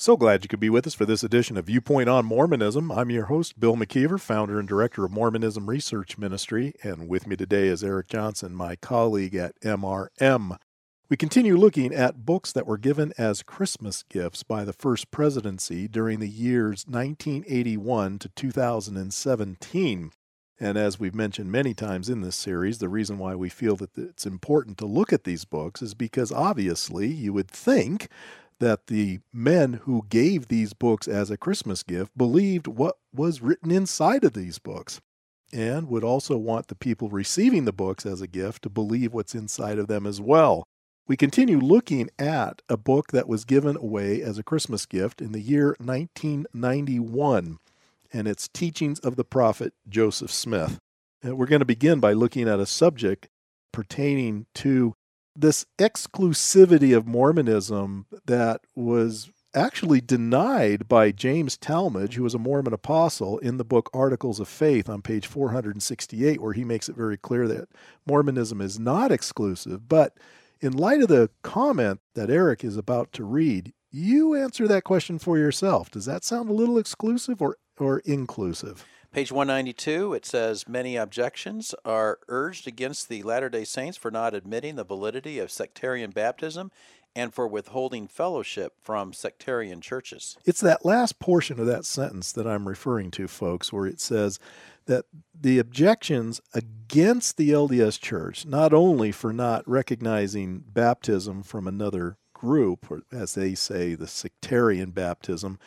So glad you could be with us for this edition of Viewpoint on Mormonism. I'm your host, Bill McKeever, founder and director of Mormonism Research Ministry, and with me today is Eric Johnson, my colleague at MRM. We continue looking at books that were given as Christmas gifts by the First Presidency during the years 1981 to 2017. And as we've mentioned many times in this series, the reason why we feel that it's important to look at these books is because obviously you would think that the men who gave these books as a Christmas gift believed what was written inside of these books and would also want the people receiving the books as a gift to believe what's inside of them as well. We continue looking at a book that was given away as a Christmas gift in the year 1991, and it's Teachings of the Prophet Joseph Smith. And we're going to begin by looking at a subject pertaining to this exclusivity of Mormonism that was actually denied by James Talmage, who was a Mormon apostle, in the book Articles of Faith on page 468, where he makes it very clear that Mormonism is not exclusive. But in light of the comment that Eric is about to read, you answer that question for yourself. Does that sound a little exclusive or, or inclusive? Page 192, it says many objections are urged against the Latter day Saints for not admitting the validity of sectarian baptism and for withholding fellowship from sectarian churches. It's that last portion of that sentence that I'm referring to, folks, where it says that the objections against the LDS Church, not only for not recognizing baptism from another group, or as they say, the sectarian baptism,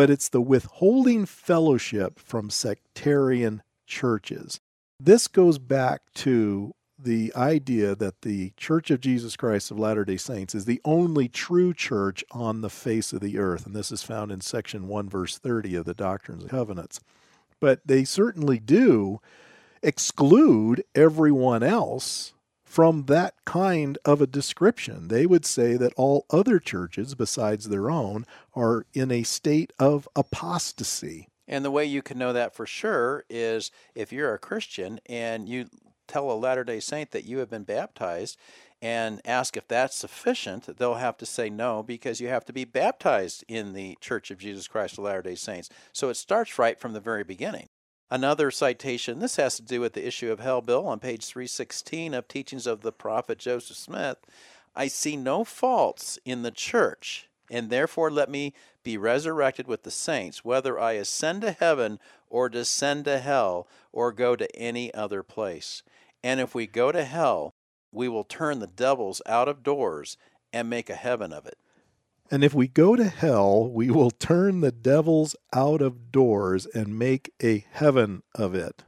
but it's the withholding fellowship from sectarian churches. This goes back to the idea that the Church of Jesus Christ of Latter day Saints is the only true church on the face of the earth. And this is found in section 1, verse 30 of the Doctrines and Covenants. But they certainly do exclude everyone else from that kind of a description. They would say that all other churches besides their own are in a state of apostasy. And the way you can know that for sure is if you're a Christian and you tell a Latter day Saint that you have been baptized and ask if that's sufficient, they'll have to say no because you have to be baptized in the Church of Jesus Christ of Latter day Saints. So it starts right from the very beginning. Another citation, this has to do with the issue of hell bill on page 316 of Teachings of the Prophet Joseph Smith. I see no faults in the church, and therefore let me be resurrected with the saints, whether I ascend to heaven or descend to hell or go to any other place. And if we go to hell, we will turn the devils out of doors and make a heaven of it. And if we go to hell, we will turn the devils out of doors and make a heaven of it.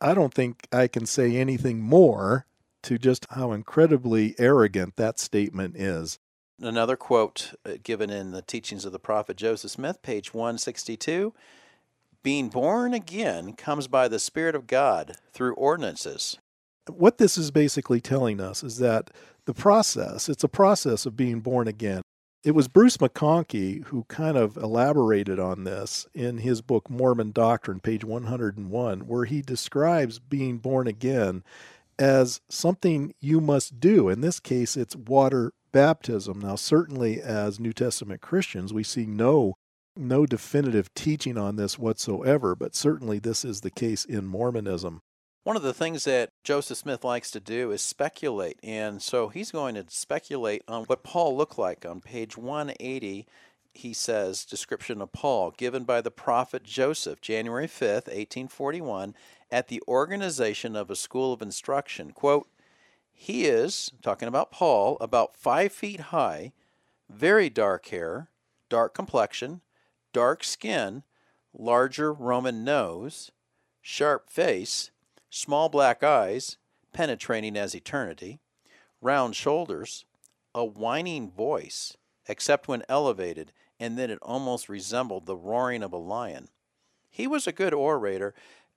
I don't think I can say anything more to just how incredibly arrogant that statement is. Another quote uh, given in the teachings of the prophet Joseph Smith, page 162 Being born again comes by the Spirit of God through ordinances. What this is basically telling us is that the process, it's a process of being born again. It was Bruce McConkie who kind of elaborated on this in his book Mormon Doctrine, page 101, where he describes being born again as something you must do. In this case, it's water baptism. Now, certainly as New Testament Christians, we see no no definitive teaching on this whatsoever, but certainly this is the case in Mormonism. One of the things that Joseph Smith likes to do is speculate. And so he's going to speculate on what Paul looked like. On page 180, he says, Description of Paul, given by the prophet Joseph, January 5th, 1841, at the organization of a school of instruction. Quote, He is, talking about Paul, about five feet high, very dark hair, dark complexion, dark skin, larger Roman nose, sharp face, small black eyes, penetrating as eternity, round shoulders, a whining voice, except when elevated, and then it almost resembled the roaring of a lion. He was a good orator,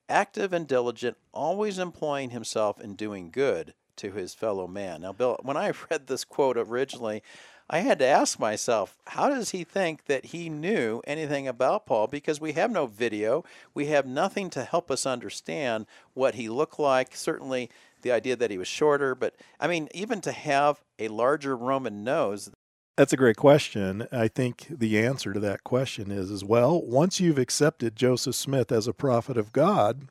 active and diligent, always employing himself in doing good to his fellow man. Now, Bill, when I read this quote originally, I had to ask myself, how does he think that he knew anything about Paul? Because we have no video, we have nothing to help us understand what he looked like. Certainly, the idea that he was shorter, but I mean, even to have a larger Roman nose. That's a great question. I think the answer to that question is as well, once you've accepted Joseph Smith as a prophet of God,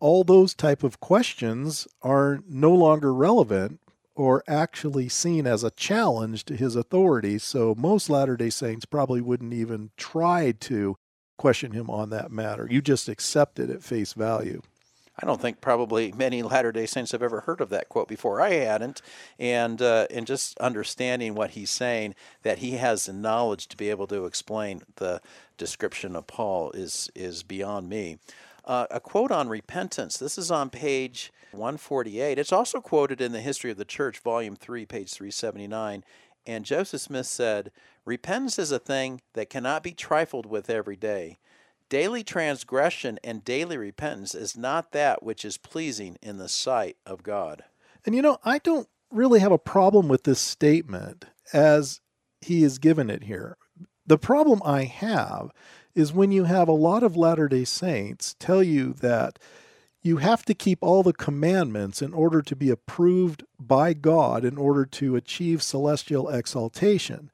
all those type of questions are no longer relevant or actually seen as a challenge to his authority. So most Latter day Saints probably wouldn't even try to question him on that matter. You just accept it at face value. I don't think probably many Latter Day Saints have ever heard of that quote before. I hadn't, and uh, and just understanding what he's saying, that he has the knowledge to be able to explain the description of Paul is is beyond me. Uh, a quote on repentance. This is on page 148. It's also quoted in the History of the Church, Volume 3, page 379. And Joseph Smith said, Repentance is a thing that cannot be trifled with every day. Daily transgression and daily repentance is not that which is pleasing in the sight of God. And you know, I don't really have a problem with this statement as he is given it here. The problem I have is when you have a lot of Latter day Saints tell you that you have to keep all the commandments in order to be approved by God in order to achieve celestial exaltation.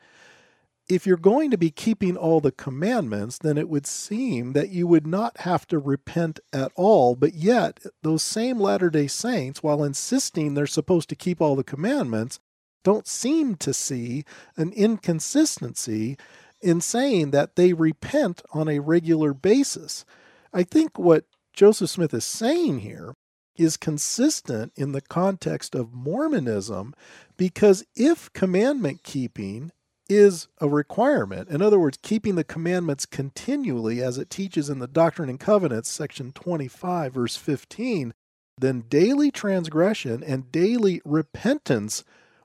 If you're going to be keeping all the commandments, then it would seem that you would not have to repent at all. But yet, those same Latter day Saints, while insisting they're supposed to keep all the commandments, don't seem to see an inconsistency in saying that they repent on a regular basis. I think what Joseph Smith is saying here is consistent in the context of Mormonism because if commandment keeping is a requirement, in other words, keeping the commandments continually as it teaches in the Doctrine and Covenants, section 25, verse 15, then daily transgression and daily repentance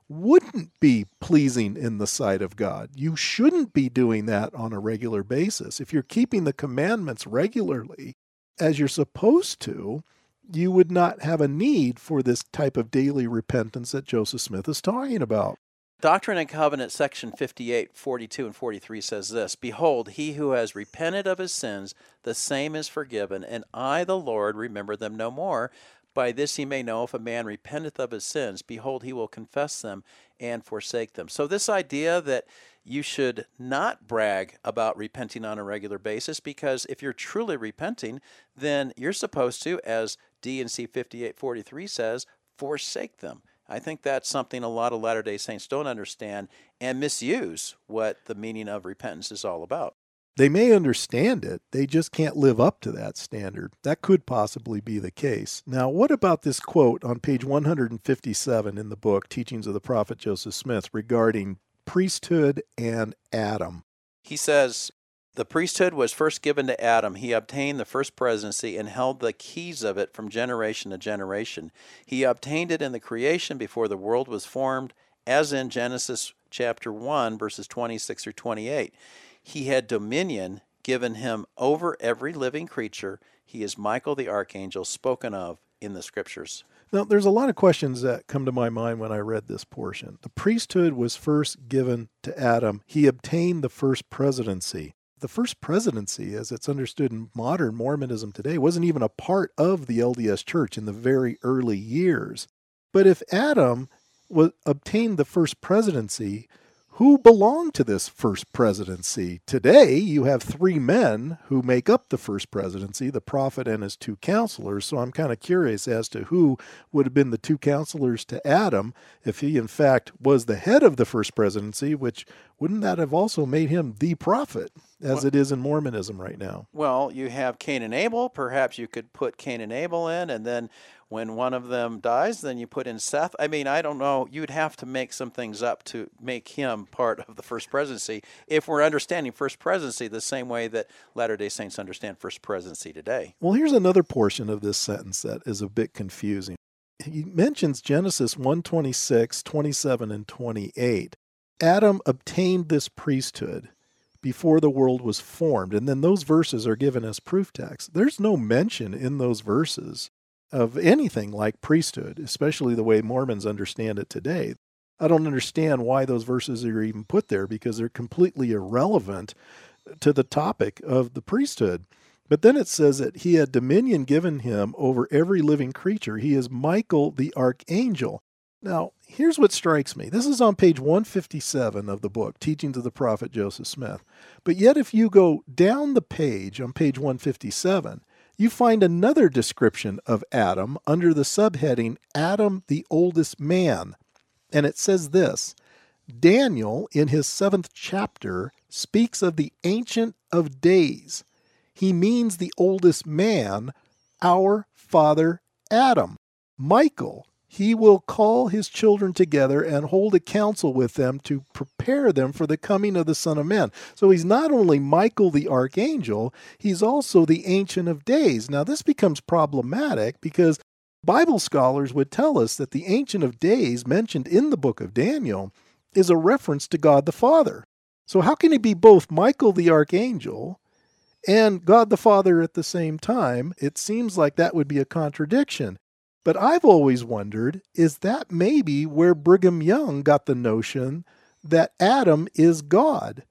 wouldn't be pleasing in the sight of God. You shouldn't be doing that on a regular basis. If you're keeping the commandments regularly, as you're supposed to, you would not have a need for this type of daily repentance that Joseph Smith is talking about. Doctrine and Covenants, section 58, 42, and 43 says this Behold, he who has repented of his sins, the same is forgiven, and I, the Lord, remember them no more. By this he may know if a man repenteth of his sins, behold, he will confess them and forsake them. So, this idea that you should not brag about repenting on a regular basis because if you're truly repenting, then you're supposed to, as D&C 5843 says, forsake them. I think that's something a lot of Latter day Saints don't understand and misuse what the meaning of repentance is all about. They may understand it, they just can't live up to that standard. That could possibly be the case. Now, what about this quote on page 157 in the book, Teachings of the Prophet Joseph Smith, regarding priesthood and Adam? He says, The priesthood was first given to Adam. He obtained the first presidency and held the keys of it from generation to generation. He obtained it in the creation before the world was formed, as in Genesis chapter 1, verses 26 through 28. He had dominion given him over every living creature. He is Michael the archangel spoken of in the scriptures. Now, there's a lot of questions that come to my mind when I read this portion. The priesthood was first given to Adam, he obtained the first presidency. The first presidency, as it's understood in modern Mormonism today, wasn't even a part of the LDS church in the very early years. But if Adam was, obtained the first presidency, who belonged to this first presidency. Today, you have three men who make up the first presidency the prophet and his two counselors. So I'm kind of curious as to who would have been the two counselors to Adam if he, in fact, was the head of the first presidency, which wouldn't that have also made him the prophet? as well, it is in Mormonism right now. Well, you have Cain and Abel. Perhaps you could put Cain and Abel in, and then when one of them dies, then you put in Seth. I mean, I don't know. You'd have to make some things up to make him part of the first presidency if we're understanding first presidency the same way that Latter day Saints understand first presidency today. Well, here's another portion of this sentence that is a bit confusing. He mentions Genesis 126, 27, and 28. Adam obtained this priesthood before the world was formed. And then those verses are given as proof text. There's no mention in those verses of anything like priesthood, especially the way Mormons understand it today. I don't understand why those verses are even put there because they're completely irrelevant to the topic of the priesthood. But then it says that he had dominion given him over every living creature. He is Michael the archangel. Now, here's what strikes me. This is on page 157 of the book, Teachings of the Prophet Joseph Smith. But yet, if you go down the page on page 157, you find another description of Adam under the subheading Adam the oldest man. And it says this Daniel, in his seventh chapter, speaks of the Ancient of Days. He means the oldest man, our father Adam. Michael, he will call his children together and hold a council with them to prepare them for the coming of the Son of Man. So he's not only Michael the archangel, he's also the Ancient of Days. Now, this becomes problematic because Bible scholars would tell us that the Ancient of Days mentioned in the book of Daniel is a reference to God the Father. So, how can he be both Michael the archangel and God the Father at the same time? It seems like that would be a contradiction. But I've always wondered is that maybe where Brigham Young got the notion that Adam is God?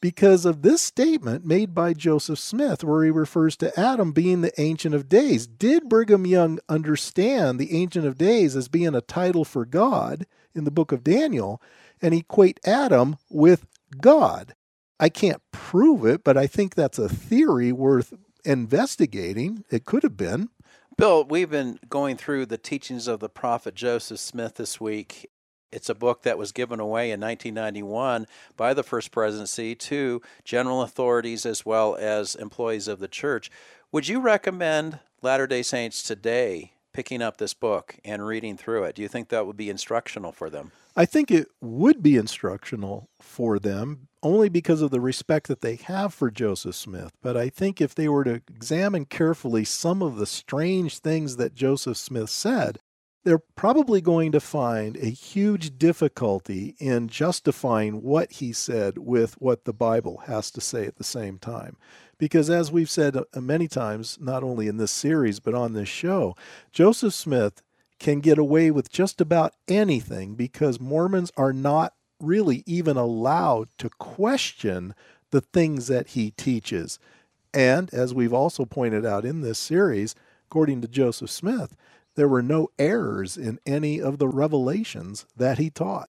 Because of this statement made by Joseph Smith, where he refers to Adam being the Ancient of Days. Did Brigham Young understand the Ancient of Days as being a title for God in the book of Daniel and equate Adam with God? I can't prove it, but I think that's a theory worth investigating. It could have been. Bill, we've been going through the teachings of the prophet Joseph Smith this week. It's a book that was given away in 1991 by the First Presidency to general authorities as well as employees of the church. Would you recommend Latter day Saints today picking up this book and reading through it? Do you think that would be instructional for them? I think it would be instructional for them only because of the respect that they have for Joseph Smith. But I think if they were to examine carefully some of the strange things that Joseph Smith said, they're probably going to find a huge difficulty in justifying what he said with what the Bible has to say at the same time. Because as we've said uh, many times, not only in this series, but on this show, Joseph Smith can get away with just about anything because Mormons are not really even allowed to question the things that he teaches. And as we've also pointed out in this series, according to Joseph Smith, there were no errors in any of the revelations that he taught.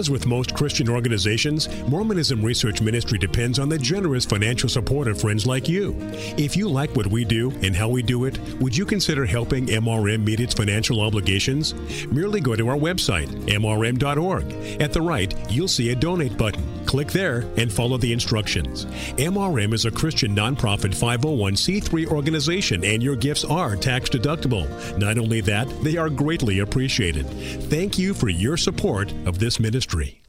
As with most Christian organizations, Mormonism Research Ministry depends on the generous financial support of friends like you. If you like what we do and how we do it, would you consider helping MRM meet its financial obligations? Merely go to our website, mrm.org. At the right, you'll see a donate button. Click there and follow the instructions. MRM is a Christian nonprofit 501c3 organization, and your gifts are tax deductible. Not only that, they are greatly appreciated. Thank you for your support of this ministry.